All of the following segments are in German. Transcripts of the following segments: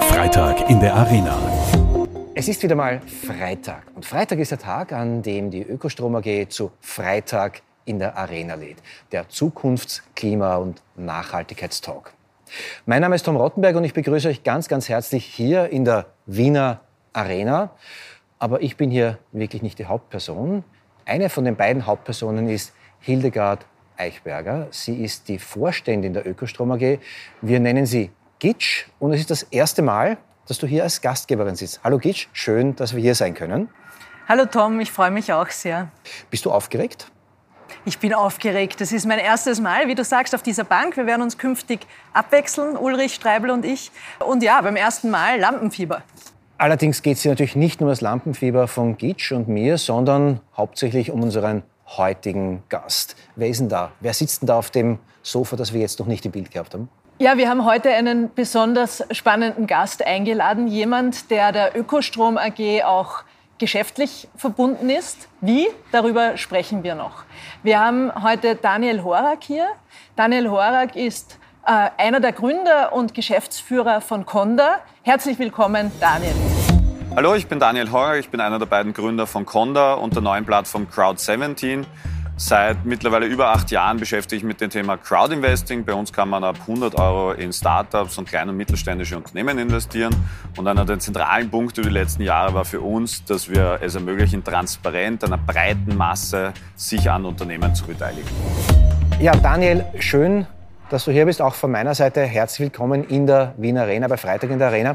Freitag in der Arena. Es ist wieder mal Freitag. Und Freitag ist der Tag, an dem die Ökostrom AG zu Freitag in der Arena lädt. Der Zukunfts-, Klima- und Nachhaltigkeitstalk. Mein Name ist Tom Rottenberg und ich begrüße euch ganz, ganz herzlich hier in der Wiener Arena. Aber ich bin hier wirklich nicht die Hauptperson. Eine von den beiden Hauptpersonen ist Hildegard Eichberger. Sie ist die Vorständin der Ökostrom AG. Wir nennen sie Gitsch und es ist das erste Mal, dass du hier als Gastgeberin sitzt. Hallo Gitsch, schön, dass wir hier sein können. Hallo Tom, ich freue mich auch sehr. Bist du aufgeregt? Ich bin aufgeregt. Das ist mein erstes Mal, wie du sagst, auf dieser Bank. Wir werden uns künftig abwechseln, Ulrich Streibel und ich. Und ja, beim ersten Mal Lampenfieber. Allerdings geht es hier natürlich nicht nur um das Lampenfieber von Gitsch und mir, sondern hauptsächlich um unseren heutigen Gast. Wer ist denn da? Wer sitzt denn da auf dem Sofa, das wir jetzt noch nicht im Bild gehabt haben? Ja, wir haben heute einen besonders spannenden Gast eingeladen. Jemand, der der Ökostrom AG auch geschäftlich verbunden ist. Wie? Darüber sprechen wir noch. Wir haben heute Daniel Horak hier. Daniel Horak ist äh, einer der Gründer und Geschäftsführer von Conda. Herzlich willkommen, Daniel. Hallo, ich bin Daniel Horak. Ich bin einer der beiden Gründer von Conda und der neuen Plattform Crowd17. Seit mittlerweile über acht Jahren beschäftige ich mich mit dem Thema Crowdinvesting. Bei uns kann man ab 100 Euro in Startups und kleine und mittelständische Unternehmen investieren. Und einer der zentralen Punkte über die letzten Jahre war für uns, dass wir es ermöglichen, transparent einer breiten Masse sich an Unternehmen zu beteiligen. Ja, Daniel, schön, dass du hier bist. Auch von meiner Seite herzlich willkommen in der Wiener Arena, bei Freitag in der Arena.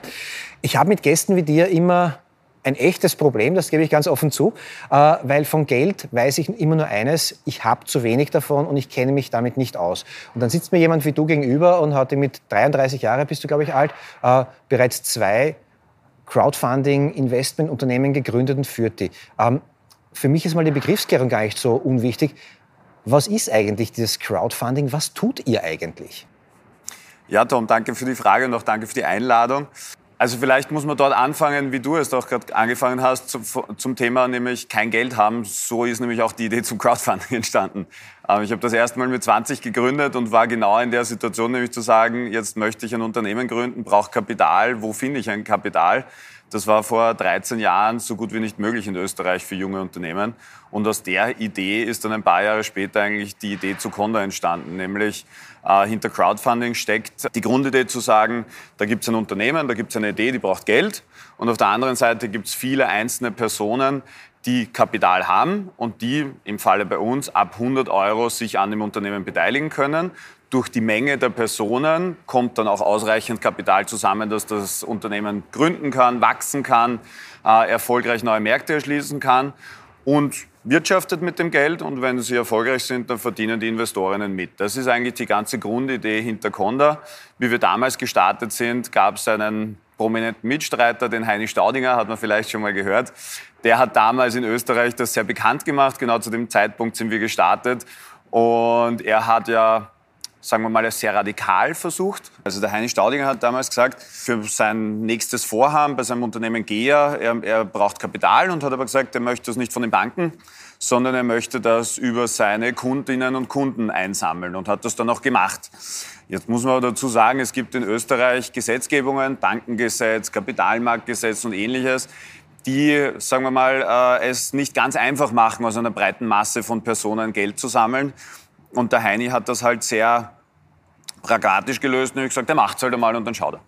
Ich habe mit Gästen wie dir immer ein echtes Problem, das gebe ich ganz offen zu, äh, weil von Geld weiß ich immer nur eines, ich habe zu wenig davon und ich kenne mich damit nicht aus. Und dann sitzt mir jemand wie du gegenüber und hatte mit 33 Jahren, bist du glaube ich alt, äh, bereits zwei Crowdfunding, Investmentunternehmen gegründet und führt die. Ähm, für mich ist mal die Begriffsklärung gar nicht so unwichtig. Was ist eigentlich dieses Crowdfunding? Was tut ihr eigentlich? Ja, Tom, danke für die Frage und auch danke für die Einladung. Also vielleicht muss man dort anfangen, wie du es auch gerade angefangen hast, zum, zum, Thema nämlich kein Geld haben. So ist nämlich auch die Idee zum Crowdfunding entstanden. Ich habe das erste Mal mit 20 gegründet und war genau in der Situation, nämlich zu sagen, jetzt möchte ich ein Unternehmen gründen, brauche Kapital. Wo finde ich ein Kapital? Das war vor 13 Jahren so gut wie nicht möglich in Österreich für junge Unternehmen. Und aus der Idee ist dann ein paar Jahre später eigentlich die Idee zu Conda entstanden, nämlich äh, hinter Crowdfunding steckt die Grundidee zu sagen, da gibt es ein Unternehmen, da gibt es eine Idee, die braucht Geld. Und auf der anderen Seite gibt es viele einzelne Personen, die Kapital haben und die im Falle bei uns ab 100 Euro sich an dem Unternehmen beteiligen können. Durch die Menge der Personen kommt dann auch ausreichend Kapital zusammen, dass das Unternehmen gründen kann, wachsen kann, äh, erfolgreich neue Märkte erschließen kann. Und wirtschaftet mit dem Geld und wenn sie erfolgreich sind, dann verdienen die Investorinnen mit. Das ist eigentlich die ganze Grundidee hinter Conda. Wie wir damals gestartet sind, gab es einen prominenten Mitstreiter, den Heini Staudinger, hat man vielleicht schon mal gehört. Der hat damals in Österreich das sehr bekannt gemacht. Genau zu dem Zeitpunkt sind wir gestartet. Und er hat ja sagen wir mal, sehr radikal versucht. Also der Heini Staudinger hat damals gesagt, für sein nächstes Vorhaben bei seinem Unternehmen GEA, er, er braucht Kapital und hat aber gesagt, er möchte das nicht von den Banken, sondern er möchte das über seine Kundinnen und Kunden einsammeln und hat das dann auch gemacht. Jetzt muss man dazu sagen, es gibt in Österreich Gesetzgebungen, Bankengesetz, Kapitalmarktgesetz und ähnliches, die, sagen wir mal, äh, es nicht ganz einfach machen, aus einer breiten Masse von Personen Geld zu sammeln. Und der Heini hat das halt sehr pragmatisch gelöst und ich gesagt, er macht es halt einmal und dann schaut er.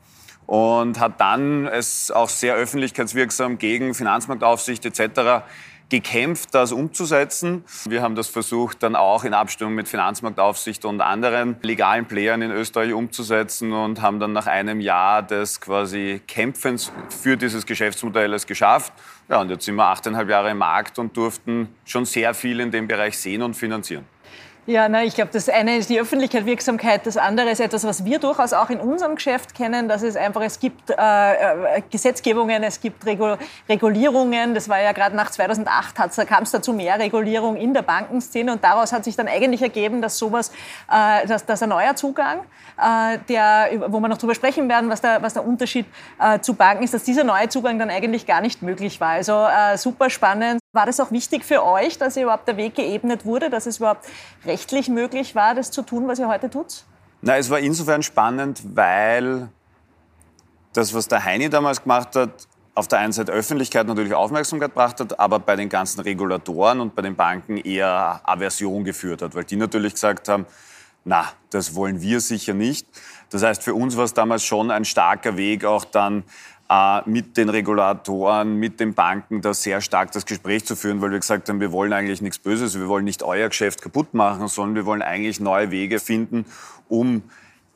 Und hat dann es auch sehr öffentlichkeitswirksam gegen Finanzmarktaufsicht etc. gekämpft, das umzusetzen. Wir haben das versucht, dann auch in Abstimmung mit Finanzmarktaufsicht und anderen legalen Playern in Österreich umzusetzen und haben dann nach einem Jahr des quasi Kämpfens für dieses Geschäftsmodell es geschafft. Ja, und jetzt sind wir achteinhalb Jahre im Markt und durften schon sehr viel in dem Bereich sehen und finanzieren. Ja, na, ich glaube, das eine ist die Öffentlichkeit, das andere ist etwas, was wir durchaus auch in unserem Geschäft kennen, dass es einfach, es gibt äh, äh Gesetzgebungen, es gibt Regu Regulierungen, das war ja gerade nach 2008, kam es dazu mehr Regulierung in der Bankenszene und daraus hat sich dann eigentlich ergeben, dass sowas, äh, dass, dass ein neuer Zugang, äh, der, wo wir noch drüber sprechen werden, was der, was der Unterschied äh, zu Banken ist, dass dieser neue Zugang dann eigentlich gar nicht möglich war. Also äh, super spannend. War das auch wichtig für euch, dass überhaupt der Weg geebnet wurde, dass es überhaupt rechtlich möglich war, das zu tun, was ihr heute tut? Na, es war insofern spannend, weil das, was der Heini damals gemacht hat, auf der einen Seite Öffentlichkeit natürlich Aufmerksamkeit gebracht hat, aber bei den ganzen Regulatoren und bei den Banken eher Aversion geführt hat, weil die natürlich gesagt haben, na, das wollen wir sicher nicht. Das heißt, für uns war es damals schon ein starker Weg, auch dann mit den Regulatoren, mit den Banken da sehr stark das Gespräch zu führen, weil wir gesagt haben, wir wollen eigentlich nichts Böses, wir wollen nicht euer Geschäft kaputt machen, sondern wir wollen eigentlich neue Wege finden, um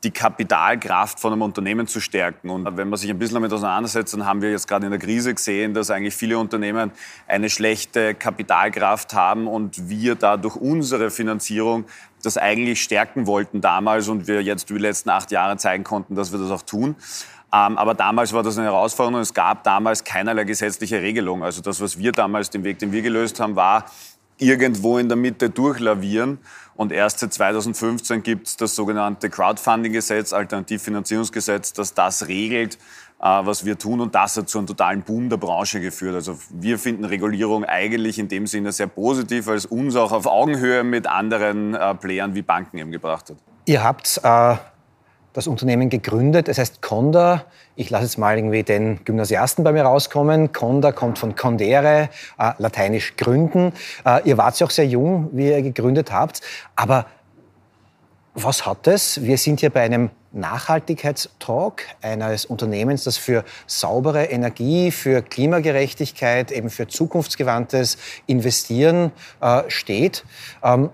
die Kapitalkraft von einem Unternehmen zu stärken. Und wenn man sich ein bisschen damit auseinandersetzt, dann haben wir jetzt gerade in der Krise gesehen, dass eigentlich viele Unternehmen eine schlechte Kapitalkraft haben und wir da durch unsere Finanzierung das eigentlich stärken wollten damals und wir jetzt über die letzten acht Jahre zeigen konnten, dass wir das auch tun. Ähm, aber damals war das eine Herausforderung. Es gab damals keinerlei gesetzliche Regelung. Also das, was wir damals, den Weg, den wir gelöst haben, war irgendwo in der Mitte durchlavieren. Und erst seit 2015 gibt es das sogenannte Crowdfunding-Gesetz, Alternativfinanzierungsgesetz, das das regelt, äh, was wir tun. Und das hat zu einem totalen Boom der Branche geführt. Also wir finden Regulierung eigentlich in dem Sinne sehr positiv, weil es uns auch auf Augenhöhe mit anderen äh, Playern wie Banken eben gebracht hat. Ihr habt äh das Unternehmen gegründet. Es heißt Conda. Ich lasse jetzt mal irgendwie den Gymnasiasten bei mir rauskommen. Conda kommt von Condere, äh, lateinisch gründen. Äh, ihr wart ja auch sehr jung, wie ihr gegründet habt. Aber was hat es? Wir sind hier bei einem Nachhaltigkeitstalk eines Unternehmens, das für saubere Energie, für Klimagerechtigkeit, eben für zukunftsgewandtes Investieren äh, steht. Ähm,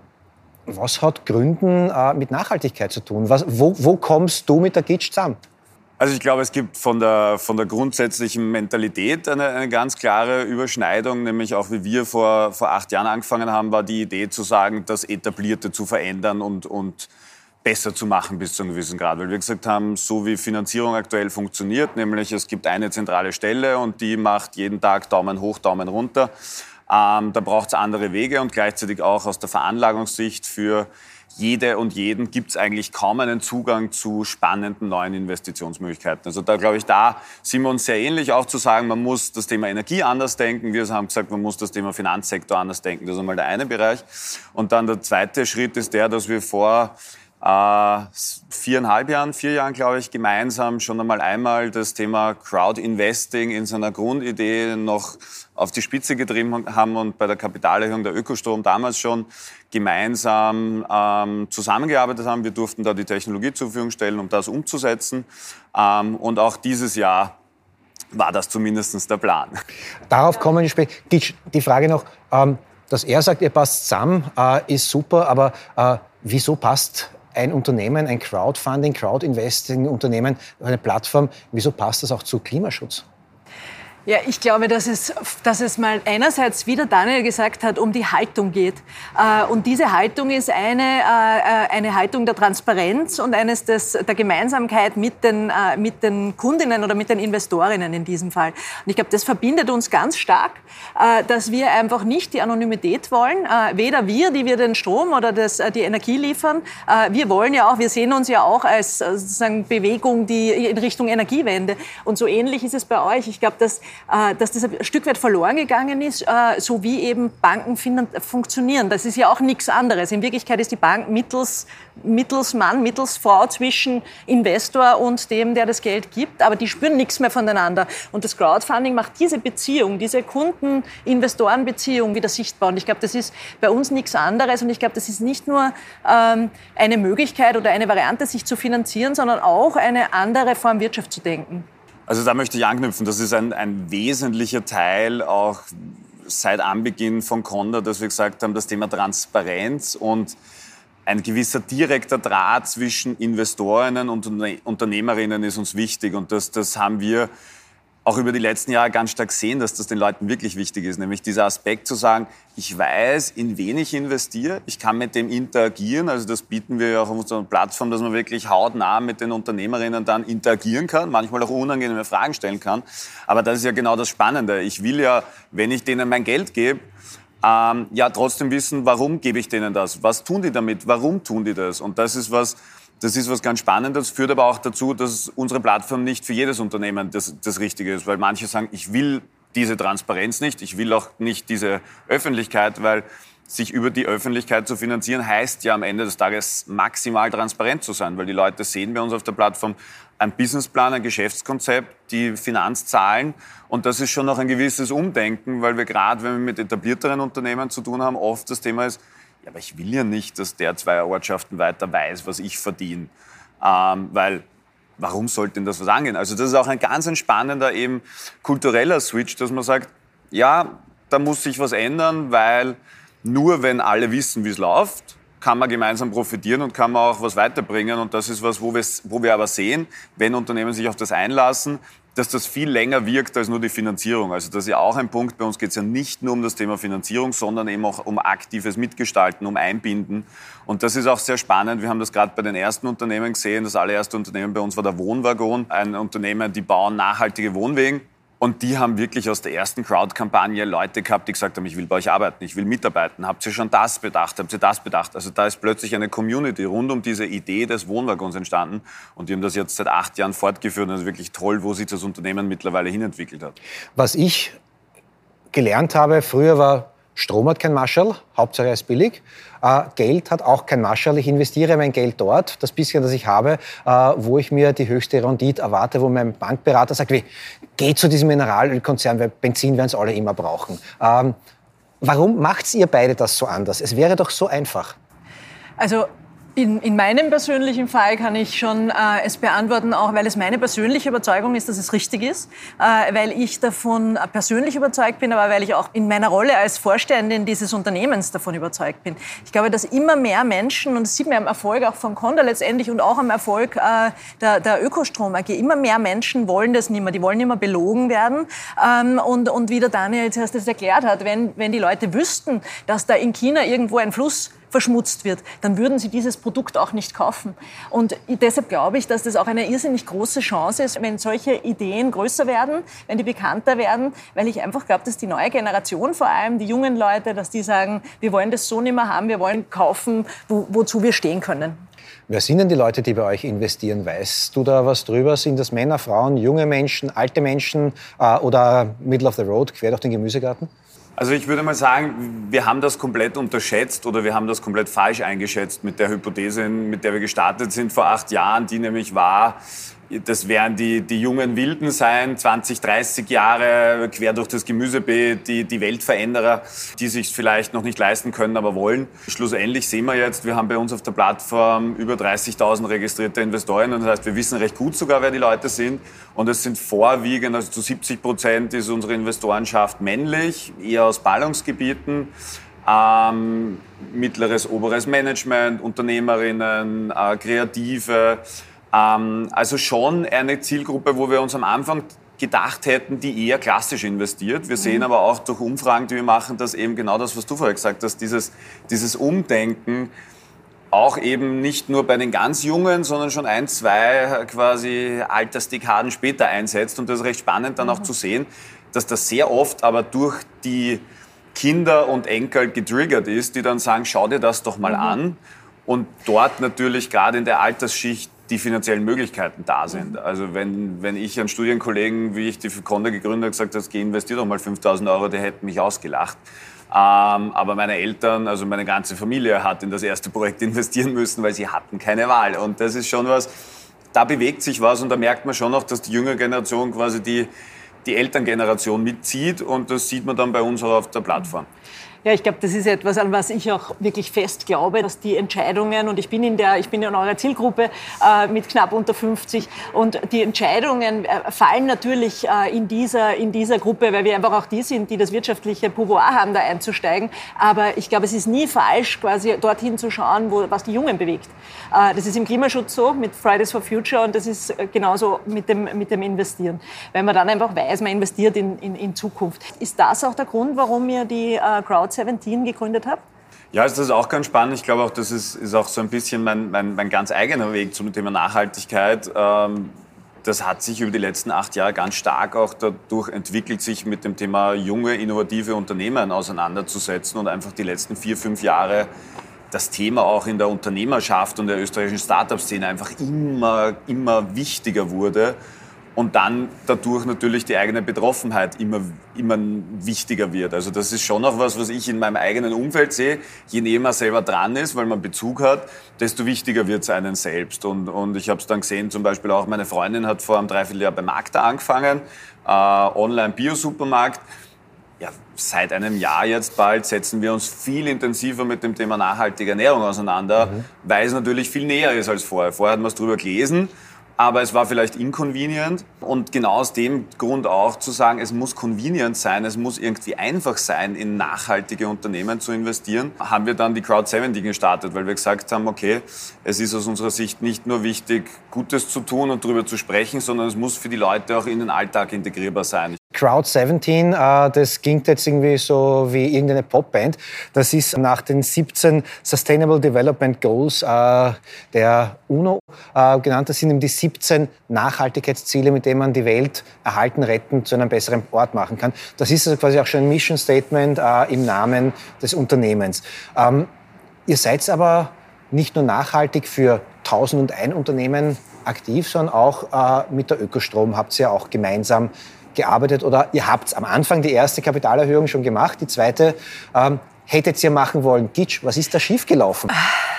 was hat Gründen äh, mit Nachhaltigkeit zu tun? Was, wo, wo, kommst du mit der Gitsch zusammen? Also ich glaube, es gibt von der, von der grundsätzlichen Mentalität eine, eine, ganz klare Überschneidung, nämlich auch wie wir vor, vor acht Jahren angefangen haben, war die Idee zu sagen, das Etablierte zu verändern und, und besser zu machen bis zu einem gewissen Grad. Weil wir gesagt haben, so wie Finanzierung aktuell funktioniert, nämlich es gibt eine zentrale Stelle und die macht jeden Tag Daumen hoch, Daumen runter. Ähm, da braucht es andere Wege und gleichzeitig auch aus der Veranlagungssicht für jede und jeden gibt es eigentlich kaum einen Zugang zu spannenden neuen Investitionsmöglichkeiten. Also da glaube ich, da sind wir uns sehr ähnlich, auch zu sagen, man muss das Thema Energie anders denken. Wir haben gesagt, man muss das Thema Finanzsektor anders denken. Das ist einmal der eine Bereich. Und dann der zweite Schritt ist der, dass wir vor äh, viereinhalb Jahren, vier Jahren, glaube ich, gemeinsam schon einmal einmal das Thema Crowd Investing in seiner Grundidee noch auf die Spitze getrieben haben und bei der Kapitalerhöhung der Ökostrom damals schon gemeinsam ähm, zusammengearbeitet haben. Wir durften da die Technologie zur Verfügung stellen, um das umzusetzen. Ähm, und auch dieses Jahr war das zumindest der Plan. Darauf kommen wir später. Die, die Frage noch, ähm, dass er sagt, ihr passt zusammen, äh, ist super, aber äh, wieso passt ein Unternehmen, ein Crowdfunding, Crowdinvesting-Unternehmen, eine Plattform, wieso passt das auch zu Klimaschutz? Ja, ich glaube, dass es, dass es mal einerseits, wie der Daniel gesagt hat, um die Haltung geht. Äh, und diese Haltung ist eine, äh, eine Haltung der Transparenz und eines des, der Gemeinsamkeit mit den, äh, mit den Kundinnen oder mit den Investorinnen in diesem Fall. Und ich glaube, das verbindet uns ganz stark, dass wir einfach nicht die Anonymität wollen. Weder wir, die wir den Strom oder das, die Energie liefern. Wir wollen ja auch, wir sehen uns ja auch als sozusagen Bewegung, die in Richtung Energiewende. Und so ähnlich ist es bei euch. Ich glaube, dass äh, dass das ein Stück weit verloren gegangen ist, äh, so wie eben Banken funktionieren. Das ist ja auch nichts anderes. In Wirklichkeit ist die Bank mittels, Mittelsmann, Mittelsfrau zwischen Investor und dem, der das Geld gibt, aber die spüren nichts mehr voneinander. Und das Crowdfunding macht diese Beziehung, diese Kunden-Investoren-Beziehung wieder sichtbar. Und ich glaube, das ist bei uns nichts anderes. Und ich glaube, das ist nicht nur ähm, eine Möglichkeit oder eine Variante, sich zu finanzieren, sondern auch eine andere Form Wirtschaft zu denken. Also da möchte ich anknüpfen. Das ist ein, ein wesentlicher Teil auch seit Anbeginn von Conda, dass wir gesagt haben, das Thema Transparenz und ein gewisser direkter Draht zwischen Investorinnen und Unternehmerinnen ist uns wichtig. Und das, das haben wir auch über die letzten Jahre ganz stark sehen, dass das den Leuten wirklich wichtig ist. Nämlich dieser Aspekt zu sagen, ich weiß, in wen ich investiere, ich kann mit dem interagieren. Also das bieten wir ja auch auf unserer Plattform, dass man wirklich hautnah mit den Unternehmerinnen dann interagieren kann, manchmal auch unangenehme Fragen stellen kann. Aber das ist ja genau das Spannende. Ich will ja, wenn ich denen mein Geld gebe, ähm, ja trotzdem wissen, warum gebe ich denen das? Was tun die damit? Warum tun die das? Und das ist was, das ist was ganz Spannendes, führt aber auch dazu, dass unsere Plattform nicht für jedes Unternehmen das, das Richtige ist, weil manche sagen, ich will diese Transparenz nicht, ich will auch nicht diese Öffentlichkeit, weil sich über die Öffentlichkeit zu finanzieren, heißt ja am Ende des Tages maximal transparent zu sein, weil die Leute sehen bei uns auf der Plattform ein Businessplan, ein Geschäftskonzept, die Finanzzahlen. Und das ist schon noch ein gewisses Umdenken, weil wir gerade, wenn wir mit etablierteren Unternehmen zu tun haben, oft das Thema ist, ja, aber ich will ja nicht, dass der zwei Ortschaften weiter weiß, was ich verdiene. Ähm, weil warum sollte denn das was angehen? Also das ist auch ein ganz entspannender eben kultureller Switch, dass man sagt, ja, da muss sich was ändern, weil nur wenn alle wissen, wie es läuft, kann man gemeinsam profitieren und kann man auch was weiterbringen. Und das ist was, wo, wo wir aber sehen, wenn Unternehmen sich auf das einlassen, dass das viel länger wirkt als nur die Finanzierung. Also das ist ja auch ein Punkt. Bei uns geht es ja nicht nur um das Thema Finanzierung, sondern eben auch um aktives Mitgestalten, um Einbinden. Und das ist auch sehr spannend. Wir haben das gerade bei den ersten Unternehmen gesehen. Das allererste Unternehmen bei uns war der Wohnwaggon, ein Unternehmen, die bauen nachhaltige Wohnwegen. Und die haben wirklich aus der ersten Crowd-Kampagne Leute gehabt, die gesagt haben, ich will bei euch arbeiten, ich will mitarbeiten. Habt ihr schon das bedacht? Habt ihr das bedacht? Also da ist plötzlich eine Community rund um diese Idee des Wohnwaggons entstanden. Und die haben das jetzt seit acht Jahren fortgeführt. Und das ist wirklich toll, wo sich das Unternehmen mittlerweile hinentwickelt hat. Was ich gelernt habe, früher war Strom hat kein Marschall, Hauptsache er ist billig. Äh, Geld hat auch kein Marschall. Ich investiere mein Geld dort, das bisschen, das ich habe, äh, wo ich mir die höchste Rendite erwarte, wo mein Bankberater sagt, wie, geh zu diesem Mineralölkonzern, weil Benzin werden es alle immer brauchen. Ähm, warum macht ihr beide das so anders? Es wäre doch so einfach. Also in, in, meinem persönlichen Fall kann ich schon äh, es beantworten, auch weil es meine persönliche Überzeugung ist, dass es richtig ist, äh, weil ich davon persönlich überzeugt bin, aber weil ich auch in meiner Rolle als Vorständin dieses Unternehmens davon überzeugt bin. Ich glaube, dass immer mehr Menschen, und das sieht man am Erfolg auch von Conda letztendlich und auch am Erfolg äh, der, der Ökostrom AG, immer mehr Menschen wollen das nicht mehr, die wollen nicht mehr belogen werden. Ähm, und, und wie der Daniel jetzt erst das erklärt hat, wenn, wenn die Leute wüssten, dass da in China irgendwo ein Fluss verschmutzt wird, dann würden sie dieses Produkt auch nicht kaufen. Und deshalb glaube ich, dass das auch eine irrsinnig große Chance ist, wenn solche Ideen größer werden, wenn die bekannter werden, weil ich einfach glaube, dass die neue Generation, vor allem die jungen Leute, dass die sagen, wir wollen das so nicht mehr haben, wir wollen kaufen, wo, wozu wir stehen können. Wer sind denn die Leute, die bei euch investieren? Weißt du da was drüber? Sind das Männer, Frauen, junge Menschen, alte Menschen äh, oder Middle of the Road, quer durch den Gemüsegarten? Also ich würde mal sagen, wir haben das komplett unterschätzt oder wir haben das komplett falsch eingeschätzt mit der Hypothese, mit der wir gestartet sind vor acht Jahren, die nämlich war, das werden die, die jungen Wilden sein, 20, 30 Jahre quer durch das Gemüsebeet, die, die Weltveränderer, die sich vielleicht noch nicht leisten können, aber wollen. Schlussendlich sehen wir jetzt, wir haben bei uns auf der Plattform über 30.000 registrierte Investoren. Das heißt, wir wissen recht gut sogar, wer die Leute sind. Und es sind vorwiegend, also zu 70 Prozent ist unsere Investorenschaft männlich, eher aus Ballungsgebieten. Ähm, mittleres, oberes Management, Unternehmerinnen, äh, Kreative. Ähm, also schon eine Zielgruppe, wo wir uns am Anfang gedacht hätten, die eher klassisch investiert. Wir sehen mhm. aber auch durch Umfragen, die wir machen, dass eben genau das, was du vorher gesagt hast, dieses, dieses Umdenken auch eben nicht nur bei den ganz Jungen, sondern schon ein, zwei quasi Altersdekaden später einsetzt. Und das ist recht spannend dann auch mhm. zu sehen, dass das sehr oft aber durch die Kinder und Enkel getriggert ist, die dann sagen, schau dir das doch mal mhm. an. Und dort natürlich gerade in der Altersschicht die finanziellen Möglichkeiten da sind. Also wenn, wenn ich an Studienkollegen, wie ich die Conda gegründet habe, gesagt habe, geh investier doch mal 5000 Euro, die hätten mich ausgelacht. Ähm, aber meine Eltern, also meine ganze Familie hat in das erste Projekt investieren müssen, weil sie hatten keine Wahl. Und das ist schon was, da bewegt sich was und da merkt man schon auch, dass die jüngere Generation quasi die, die Elterngeneration mitzieht und das sieht man dann bei uns auch auf der Plattform. Ja, ich glaube, das ist etwas, an was ich auch wirklich fest glaube, dass die Entscheidungen, und ich bin in, der, ich bin in eurer Zielgruppe äh, mit knapp unter 50, und die Entscheidungen äh, fallen natürlich äh, in, dieser, in dieser Gruppe, weil wir einfach auch die sind, die das wirtschaftliche Pouvoir haben, da einzusteigen. Aber ich glaube, es ist nie falsch, quasi dorthin zu schauen, wo, was die Jungen bewegt. Äh, das ist im Klimaschutz so, mit Fridays for Future, und das ist äh, genauso mit dem, mit dem Investieren. Weil man dann einfach weiß, man investiert in, in, in Zukunft. Ist das auch der Grund, warum ihr die äh, Crowd 17 gegründet habt? Ja, das ist auch ganz spannend. Ich glaube auch, das ist, ist auch so ein bisschen mein, mein, mein ganz eigener Weg zum Thema Nachhaltigkeit. Ähm, das hat sich über die letzten acht Jahre ganz stark auch dadurch entwickelt, sich mit dem Thema junge, innovative Unternehmen auseinanderzusetzen und einfach die letzten vier, fünf Jahre das Thema auch in der Unternehmerschaft und der österreichischen Startup-Szene einfach immer, immer wichtiger wurde und dann dadurch natürlich die eigene Betroffenheit immer, immer wichtiger wird. Also das ist schon auch was, was ich in meinem eigenen Umfeld sehe. Je näher man selber dran ist, weil man Bezug hat, desto wichtiger wird es einen selbst. Und, und ich habe es dann gesehen, zum Beispiel auch meine Freundin hat vor einem Dreivierteljahr bei Magda angefangen, äh, Online-Biosupermarkt. Ja, seit einem Jahr jetzt bald setzen wir uns viel intensiver mit dem Thema nachhaltige Ernährung auseinander, mhm. weil es natürlich viel näher ist als vorher. Vorher hat man es drüber gelesen aber es war vielleicht inconvenient. Und genau aus dem Grund auch zu sagen, es muss convenient sein, es muss irgendwie einfach sein, in nachhaltige Unternehmen zu investieren, haben wir dann die Crowd 70 gestartet, weil wir gesagt haben, okay, es ist aus unserer Sicht nicht nur wichtig, Gutes zu tun und darüber zu sprechen, sondern es muss für die Leute auch in den Alltag integrierbar sein. Crowd 17, äh, das klingt jetzt irgendwie so wie irgendeine Popband. Das ist nach den 17 Sustainable Development Goals äh, der UNO äh, genannt. Das sind eben die 17 Nachhaltigkeitsziele, mit denen man die Welt erhalten, retten, zu einem besseren Ort machen kann. Das ist also quasi auch schon ein Mission Statement im Namen des Unternehmens. Ähm, ihr seid aber nicht nur nachhaltig für 1001 Unternehmen aktiv, sondern auch mit der Ökostrom habt ihr ja auch gemeinsam gearbeitet oder ihr habt am Anfang die erste Kapitalerhöhung schon gemacht, die zweite ähm, hättet ihr machen wollen. Gitsch, was ist da schiefgelaufen?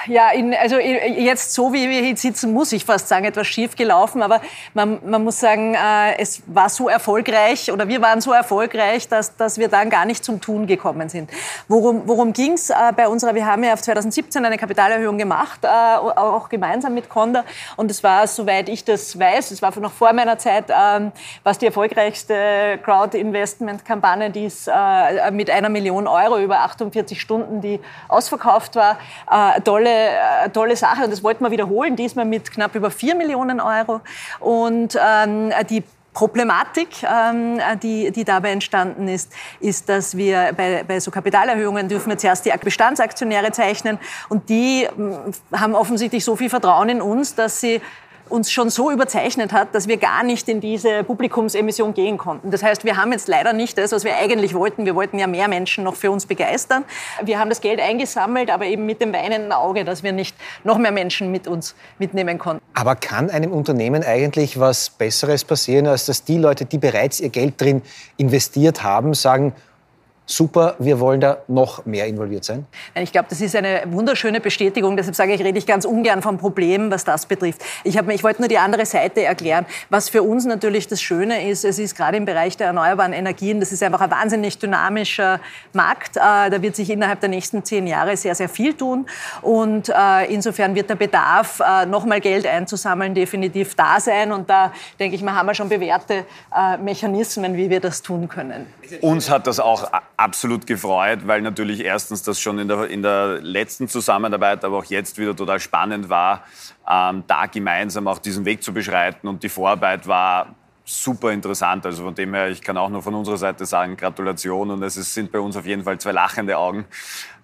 Ja, in, also jetzt so wie wir hier sitzen, muss ich fast sagen, etwas schiefgelaufen. Aber man, man muss sagen, äh, es war so erfolgreich oder wir waren so erfolgreich, dass, dass wir dann gar nicht zum Tun gekommen sind. Worum, worum ging es äh, bei unserer, wir haben ja 2017 eine Kapitalerhöhung gemacht, äh, auch gemeinsam mit Conda. Und es war, soweit ich das weiß, es war noch vor meiner Zeit, ähm, was die erfolgreichste Crowd-Investment-Kampagne, die ist äh, mit einer Million Euro über 48 48 Stunden, die ausverkauft war. Äh, tolle, äh, tolle Sache und das wollten wir wiederholen, diesmal mit knapp über 4 Millionen Euro. Und ähm, die Problematik, ähm, die, die dabei entstanden ist, ist, dass wir bei, bei so Kapitalerhöhungen dürfen wir zuerst die Bestandsaktionäre zeichnen und die mm, haben offensichtlich so viel Vertrauen in uns, dass sie uns schon so überzeichnet hat, dass wir gar nicht in diese Publikumsemission gehen konnten. Das heißt, wir haben jetzt leider nicht das, was wir eigentlich wollten. Wir wollten ja mehr Menschen noch für uns begeistern. Wir haben das Geld eingesammelt, aber eben mit dem weinenden Auge, dass wir nicht noch mehr Menschen mit uns mitnehmen konnten. Aber kann einem Unternehmen eigentlich was Besseres passieren, als dass die Leute, die bereits ihr Geld drin investiert haben, sagen, super, wir wollen da noch mehr involviert sein? Ich glaube, das ist eine wunderschöne Bestätigung. Deshalb sage ich, rede ich ganz ungern vom Problem, was das betrifft. Ich, ich wollte nur die andere Seite erklären. Was für uns natürlich das Schöne ist, es ist gerade im Bereich der erneuerbaren Energien, das ist einfach ein wahnsinnig dynamischer Markt. Äh, da wird sich innerhalb der nächsten zehn Jahre sehr, sehr viel tun. Und äh, insofern wird der Bedarf, äh, nochmal Geld einzusammeln, definitiv da sein. Und da denke ich, wir haben wir schon bewährte Mechanismen, wie wir das tun können. Uns hat das auch absolut gefreut, weil natürlich erstens das schon in der, in der letzten Zusammenarbeit, aber auch jetzt wieder total spannend war, ähm, da gemeinsam auch diesen Weg zu beschreiten. Und die Vorarbeit war super interessant. Also von dem her, ich kann auch nur von unserer Seite sagen, Gratulation. Und es sind bei uns auf jeden Fall zwei lachende Augen,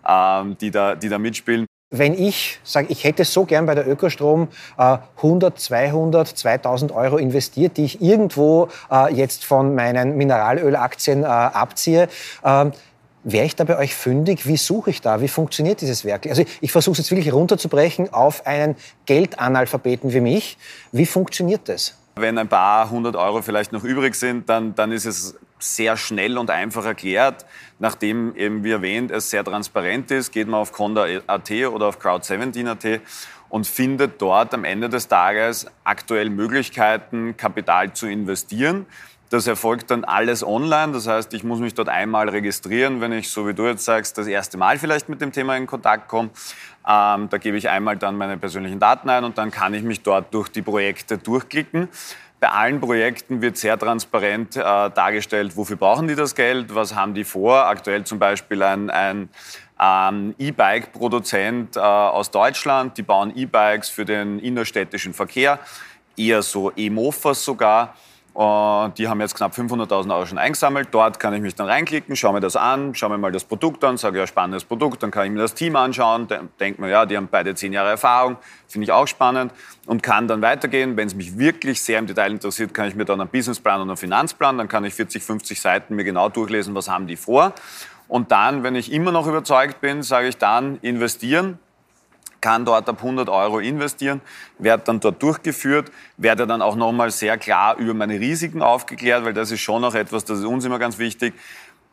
ähm, die, da, die da mitspielen wenn ich sage, ich hätte so gern bei der Ökostrom äh, 100, 200, 2000 Euro investiert, die ich irgendwo äh, jetzt von meinen Mineralölaktien äh, abziehe, ähm, Wäre ich da bei euch fündig? Wie suche ich da? Wie funktioniert dieses Werk? Also ich versuche es jetzt wirklich runterzubrechen auf einen Geldanalphabeten wie mich. Wie funktioniert das? Wenn ein paar hundert Euro vielleicht noch übrig sind, dann, dann ist es sehr schnell und einfach erklärt. Nachdem eben wie erwähnt es sehr transparent ist, geht man auf Conda.at oder auf Crowd17.at und findet dort am Ende des Tages aktuell Möglichkeiten, Kapital zu investieren. Das erfolgt dann alles online. Das heißt, ich muss mich dort einmal registrieren, wenn ich, so wie du jetzt sagst, das erste Mal vielleicht mit dem Thema in Kontakt komme. Ähm, da gebe ich einmal dann meine persönlichen Daten ein und dann kann ich mich dort durch die Projekte durchklicken. Bei allen Projekten wird sehr transparent äh, dargestellt, wofür brauchen die das Geld, was haben die vor. Aktuell zum Beispiel ein, ein ähm, E-Bike-Produzent äh, aus Deutschland, die bauen E-Bikes für den innerstädtischen Verkehr, eher so E-Mofas sogar. Und die haben jetzt knapp 500.000 Euro schon eingesammelt. Dort kann ich mich dann reinklicken, schaue mir das an, schaue mir mal das Produkt an, sage ja, spannendes Produkt, dann kann ich mir das Team anschauen, denke mir, ja, die haben beide zehn Jahre Erfahrung, finde ich auch spannend und kann dann weitergehen. Wenn es mich wirklich sehr im Detail interessiert, kann ich mir dann einen Businessplan und einen Finanzplan, dann kann ich 40, 50 Seiten mir genau durchlesen, was haben die vor. Und dann, wenn ich immer noch überzeugt bin, sage ich dann investieren, kann dort ab 100 Euro investieren, werde dann dort durchgeführt, werde dann auch nochmal sehr klar über meine Risiken aufgeklärt, weil das ist schon noch etwas, das ist uns immer ganz wichtig.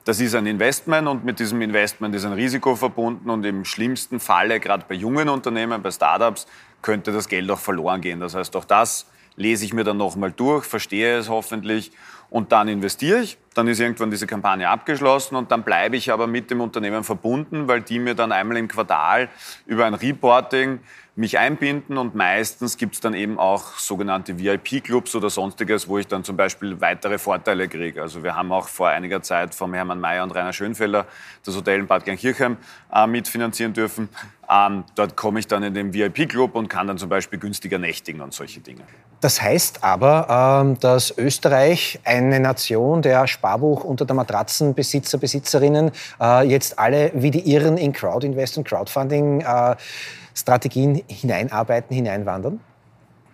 Das ist ein Investment und mit diesem Investment ist ein Risiko verbunden und im schlimmsten Falle, gerade bei jungen Unternehmen, bei Startups, könnte das Geld auch verloren gehen. Das heißt, auch das lese ich mir dann nochmal durch, verstehe es hoffentlich und dann investiere ich. Dann ist irgendwann diese Kampagne abgeschlossen und dann bleibe ich aber mit dem Unternehmen verbunden, weil die mir dann einmal im Quartal über ein Reporting mich einbinden und meistens gibt es dann eben auch sogenannte VIP-Clubs oder sonstiges, wo ich dann zum Beispiel weitere Vorteile kriege. Also wir haben auch vor einiger Zeit vom Hermann Mayer und Rainer Schönfelder das Hotel in Bad Glenkirchheim äh, mitfinanzieren dürfen. Ähm, dort komme ich dann in den VIP-Club und kann dann zum Beispiel günstiger nächtigen und solche Dinge. Das heißt aber, ähm, dass Österreich eine Nation der Sparbuch unter der Matratzenbesitzer, Besitzerinnen äh, jetzt alle wie die Irren in Crowdinvest und Crowdfunding äh, Strategien hineinarbeiten, hineinwandern?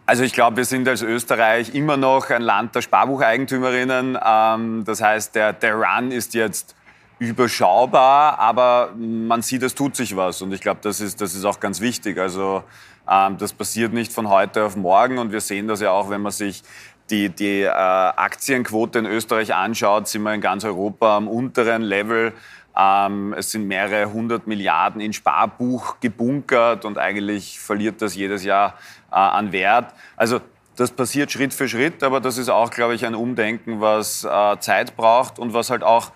Also ich glaube, wir sind als Österreich immer noch ein Land der Sparbucheigentümerinnen. Ähm, das heißt, der, der Run ist jetzt überschaubar, aber man sieht, es tut sich was. Und ich glaube, das ist, das ist auch ganz wichtig. Also ähm, das passiert nicht von heute auf morgen. Und wir sehen das ja auch, wenn man sich die, die äh, Aktienquote in Österreich anschaut, sind wir in ganz Europa am unteren Level ähm, es sind mehrere hundert Milliarden in Sparbuch gebunkert und eigentlich verliert das jedes Jahr äh, an Wert. Also das passiert Schritt für Schritt, aber das ist auch, glaube ich, ein Umdenken, was äh, Zeit braucht und was halt auch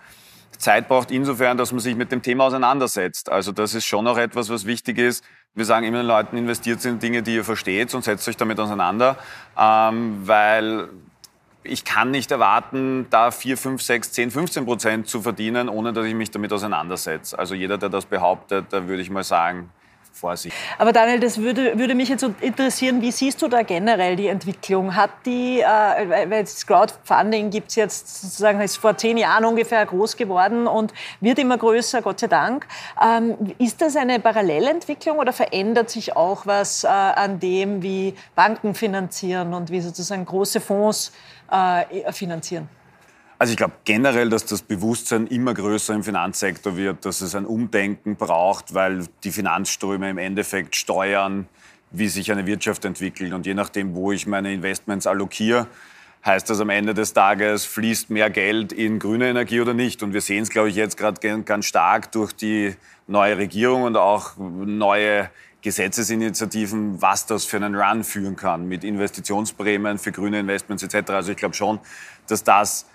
Zeit braucht insofern, dass man sich mit dem Thema auseinandersetzt. Also das ist schon auch etwas, was wichtig ist. Wir sagen immer den Leuten, investiert in Dinge, die ihr versteht und setzt euch damit auseinander, ähm, weil ich kann nicht erwarten, da 4, 5, 6, 10, 15 Prozent zu verdienen, ohne dass ich mich damit auseinandersetze. Also jeder, der das behauptet, da würde ich mal sagen, Vorsicht. Aber Daniel, das würde, würde mich jetzt interessieren, wie siehst du da generell die Entwicklung? Hat die, äh, weil das Crowdfunding gibt es jetzt sozusagen, ist vor zehn Jahren ungefähr groß geworden und wird immer größer, Gott sei Dank. Ähm, ist das eine Parallelentwicklung oder verändert sich auch was äh, an dem, wie Banken finanzieren und wie sozusagen große Fonds äh, finanzieren? Also ich glaube generell, dass das Bewusstsein immer größer im Finanzsektor wird, dass es ein Umdenken braucht, weil die Finanzströme im Endeffekt steuern, wie sich eine Wirtschaft entwickelt. Und je nachdem, wo ich meine Investments allokiere, heißt das am Ende des Tages, fließt mehr Geld in grüne Energie oder nicht. Und wir sehen es, glaube ich, jetzt gerade ganz stark durch die neue Regierung und auch neue Gesetzesinitiativen, was das für einen Run führen kann mit Investitionsprämien für grüne Investments etc. Also ich glaube schon, dass das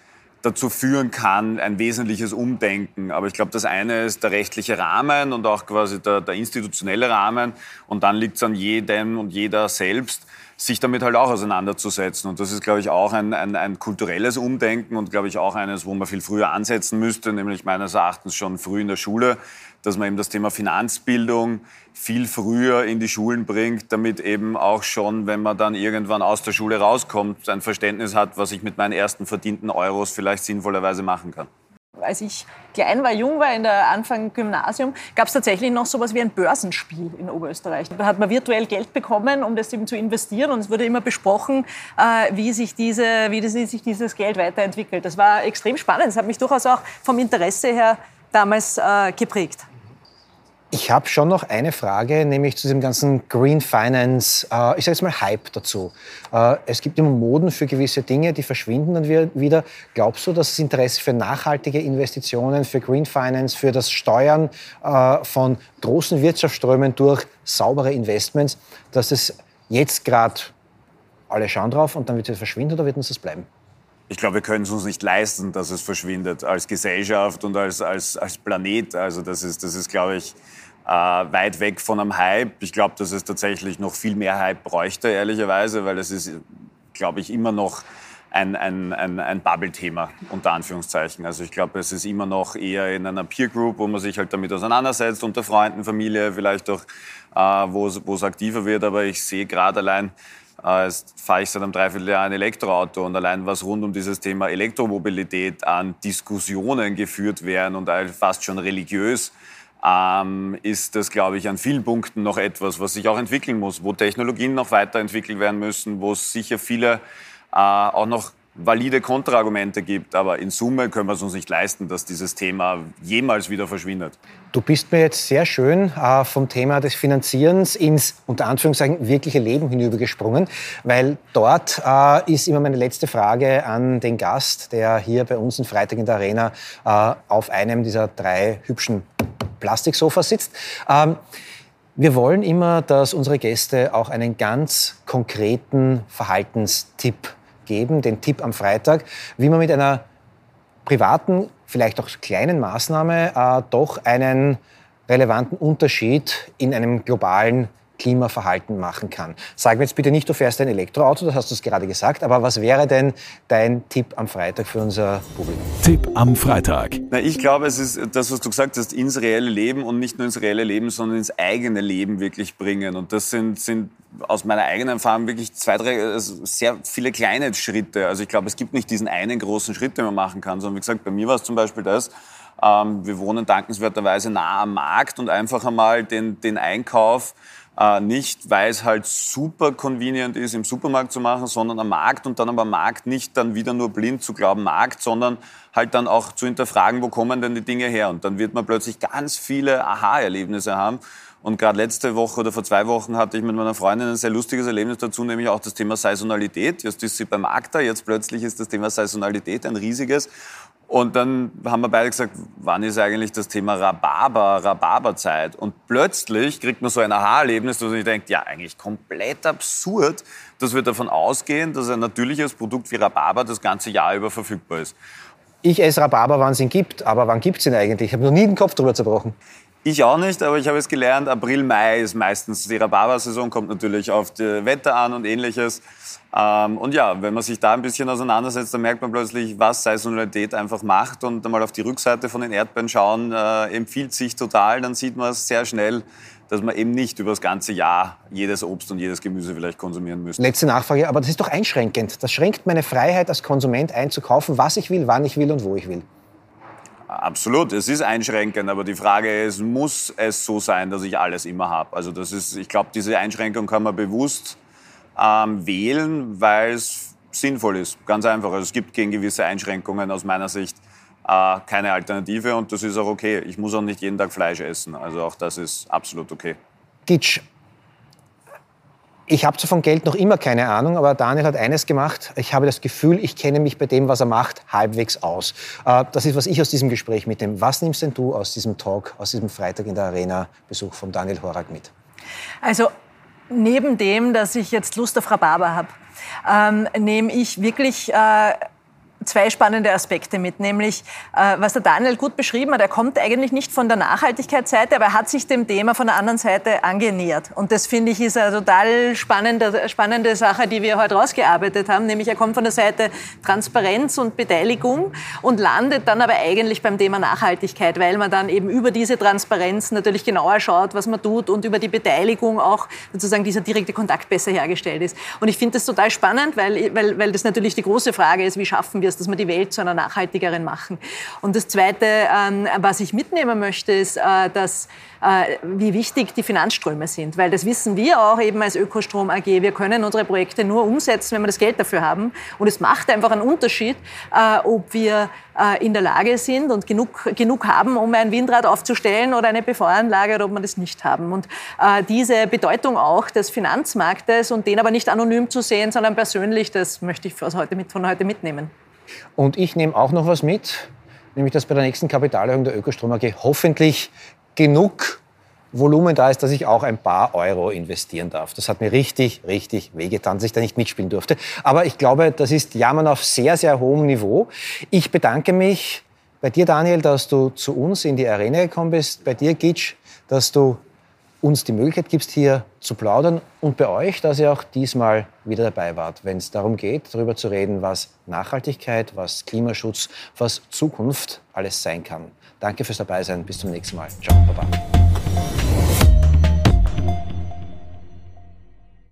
dazu führen kann, ein wesentliches Umdenken. Aber ich glaube, das eine ist der rechtliche Rahmen und auch quasi der, der institutionelle Rahmen. Und dann liegt es an jedem und jeder selbst, sich damit halt auch auseinanderzusetzen. Und das ist, glaube ich, auch ein, ein, ein kulturelles Umdenken und, glaube ich, auch eines, wo man viel früher ansetzen müsste, nämlich meines Erachtens schon früh in der Schule, dass man eben das Thema Finanzbildung viel früher in die Schulen bringt, damit eben auch schon, wenn man dann irgendwann aus der Schule rauskommt, ein Verständnis hat, was ich mit meinen ersten verdienten Euros vielleicht sinnvollerweise machen kann als ich klein war, jung war, in der Anfang Gymnasium, gab es tatsächlich noch so etwas wie ein Börsenspiel in Oberösterreich. Da hat man virtuell Geld bekommen, um das eben zu investieren und es wurde immer besprochen, äh, wie, sich diese, wie sich dieses Geld weiterentwickelt. Das war extrem spannend. Das hat mich durchaus auch vom Interesse her damals äh, geprägt. Ich habe schon noch eine Frage, nämlich zu diesem ganzen Green Finance, äh, ich sage jetzt mal Hype dazu. Äh, es gibt immer Moden für gewisse Dinge, die verschwinden dann wieder. Glaubst du, dass das Interesse für nachhaltige Investitionen, für Green Finance, für das Steuern äh, von großen Wirtschaftsströmen durch saubere Investments, dass es jetzt gerade alle schauen drauf und dann wird es verschwinden oder wird uns das bleiben? Ich glaube, wir können es uns nicht leisten, dass es verschwindet als Gesellschaft und als, als, als Planet. Also das ist, das ist glaube ich, äh, weit weg von einem Hype. Ich glaube, dass es tatsächlich noch viel mehr Hype bräuchte, ehrlicherweise, weil es ist, glaube ich, immer noch ein, ein, ein, ein Bubble-Thema, unter Anführungszeichen. Also ich glaube, es ist immer noch eher in einer Peer-Group, wo man sich halt damit auseinandersetzt, unter Freunden, Familie, vielleicht auch, äh, wo es aktiver wird. Aber ich sehe gerade allein, Jetzt fahre ich seit einem Dreivierteljahr ein Elektroauto und allein was rund um dieses Thema Elektromobilität an Diskussionen geführt werden und fast schon religiös ähm, ist das, glaube ich, an vielen Punkten noch etwas, was sich auch entwickeln muss, wo Technologien noch weiterentwickelt werden müssen, wo es sicher viele äh, auch noch valide Kontraargumente gibt. Aber in Summe können wir es uns nicht leisten, dass dieses Thema jemals wieder verschwindet. Du bist mir jetzt sehr schön äh, vom Thema des Finanzierens ins unter Anführungszeichen wirkliche Leben hinübergesprungen, weil dort äh, ist immer meine letzte Frage an den Gast, der hier bei uns in Freitag in der Arena äh, auf einem dieser drei hübschen Plastiksofas sitzt. Ähm, wir wollen immer, dass unsere Gäste auch einen ganz konkreten Verhaltenstipp geben, den Tipp am Freitag, wie man mit einer privaten, vielleicht auch kleinen Maßnahme äh, doch einen relevanten Unterschied in einem globalen Klimaverhalten machen kann. Sag mir jetzt bitte nicht, du fährst ein Elektroauto, das hast du es gerade gesagt, aber was wäre denn dein Tipp am Freitag für unser Publikum? Tipp am Freitag. Na, ich glaube, es ist das, was du gesagt hast, ins reelle Leben und nicht nur ins reelle Leben, sondern ins eigene Leben wirklich bringen. Und das sind, sind aus meiner eigenen Erfahrung wirklich zwei, drei, also sehr viele kleine Schritte. Also ich glaube, es gibt nicht diesen einen großen Schritt, den man machen kann, sondern wie gesagt, bei mir war es zum Beispiel das, wir wohnen dankenswerterweise nah am Markt und einfach einmal den, den Einkauf äh, nicht, weil es halt super convenient ist, im Supermarkt zu machen, sondern am Markt und dann aber am Markt nicht dann wieder nur blind zu glauben, Markt, sondern halt dann auch zu hinterfragen, wo kommen denn die Dinge her? Und dann wird man plötzlich ganz viele Aha-Erlebnisse haben. Und gerade letzte Woche oder vor zwei Wochen hatte ich mit meiner Freundin ein sehr lustiges Erlebnis dazu, nämlich auch das Thema Saisonalität. Jetzt ist sie beim Akta, jetzt plötzlich ist das Thema Saisonalität ein riesiges. Und dann haben wir beide gesagt, wann ist eigentlich das Thema Rhabarber, Rhabarberzeit? Und plötzlich kriegt man so ein Aha-Erlebnis, wo man sich denkt, ja, eigentlich komplett absurd, dass wir davon ausgehen, dass ein natürliches Produkt wie Rhabarber das ganze Jahr über verfügbar ist. Ich esse Rhabarber, wann es ihn gibt, aber wann gibt es ihn eigentlich? Ich habe noch nie den Kopf drüber zerbrochen. Ich auch nicht, aber ich habe es gelernt, April, Mai ist meistens die Rhabarber-Saison, kommt natürlich auf das Wetter an und ähnliches. Ähm, und ja, wenn man sich da ein bisschen auseinandersetzt, dann merkt man plötzlich, was Saisonalität einfach macht. Und einmal auf die Rückseite von den Erdbeeren schauen, äh, empfiehlt sich total. Dann sieht man es sehr schnell, dass man eben nicht über das ganze Jahr jedes Obst und jedes Gemüse vielleicht konsumieren müsste. Letzte Nachfrage, aber das ist doch einschränkend. Das schränkt meine Freiheit als Konsument einzukaufen, was ich will, wann ich will und wo ich will. Absolut, es ist einschränkend, aber die Frage ist, muss es so sein, dass ich alles immer habe? Also das ist, ich glaube, diese Einschränkung kann man bewusst ähm, wählen, weil es sinnvoll ist. Ganz einfach. Also es gibt gegen gewisse Einschränkungen aus meiner Sicht äh, keine Alternative und das ist auch okay. Ich muss auch nicht jeden Tag Fleisch essen. Also auch das ist absolut okay. Gitsch, ich habe zwar von Geld noch immer keine Ahnung, aber Daniel hat eines gemacht. Ich habe das Gefühl, ich kenne mich bei dem, was er macht, halbwegs aus. Äh, das ist, was ich aus diesem Gespräch mitnehme. Was nimmst denn du aus diesem Talk, aus diesem Freitag in der Arena-Besuch von Daniel Horak mit? Also neben dem, dass ich jetzt Lust auf Rhabarber habe, ähm, nehme ich wirklich äh, zwei spannende Aspekte mit, nämlich äh, was der Daniel gut beschrieben hat, er kommt eigentlich nicht von der Nachhaltigkeitsseite, aber er hat sich dem Thema von der anderen Seite angenähert. Und das finde ich ist eine total spannende, spannende Sache, die wir heute rausgearbeitet haben, nämlich er kommt von der Seite Transparenz und Beteiligung und landet dann aber eigentlich beim Thema Nachhaltigkeit, weil man dann eben über diese Transparenz natürlich genauer schaut, was man tut und über die Beteiligung auch sozusagen dieser direkte Kontakt besser hergestellt ist. Und ich finde das total spannend, weil, weil, weil das natürlich die große Frage ist, wie schaffen wir es, dass wir die Welt zu einer nachhaltigeren machen. Und das Zweite, ähm, was ich mitnehmen möchte, ist, äh, dass äh, wie wichtig die Finanzströme sind. Weil das wissen wir auch eben als Ökostrom AG. Wir können unsere Projekte nur umsetzen, wenn wir das Geld dafür haben. Und es macht einfach einen Unterschied, äh, ob wir in der Lage sind und genug, genug haben, um ein Windrad aufzustellen oder eine PV-Anlage oder ob wir das nicht haben. Und diese Bedeutung auch des Finanzmarktes und den aber nicht anonym zu sehen, sondern persönlich, das möchte ich von heute mitnehmen. Und ich nehme auch noch was mit, nämlich dass bei der nächsten Kapitalerhöhung der Ökostrom AG hoffentlich genug Volumen da ist, dass ich auch ein paar Euro investieren darf. Das hat mir richtig, richtig wehgetan, dass ich da nicht mitspielen durfte. Aber ich glaube, das ist Jammern auf sehr, sehr hohem Niveau. Ich bedanke mich bei dir, Daniel, dass du zu uns in die Arena gekommen bist, bei dir, Gitsch, dass du uns die Möglichkeit gibst, hier zu plaudern und bei euch, dass ihr auch diesmal wieder dabei wart, wenn es darum geht, darüber zu reden, was Nachhaltigkeit, was Klimaschutz, was Zukunft alles sein kann. Danke fürs Dabeisein. Bis zum nächsten Mal. Ciao, Baba.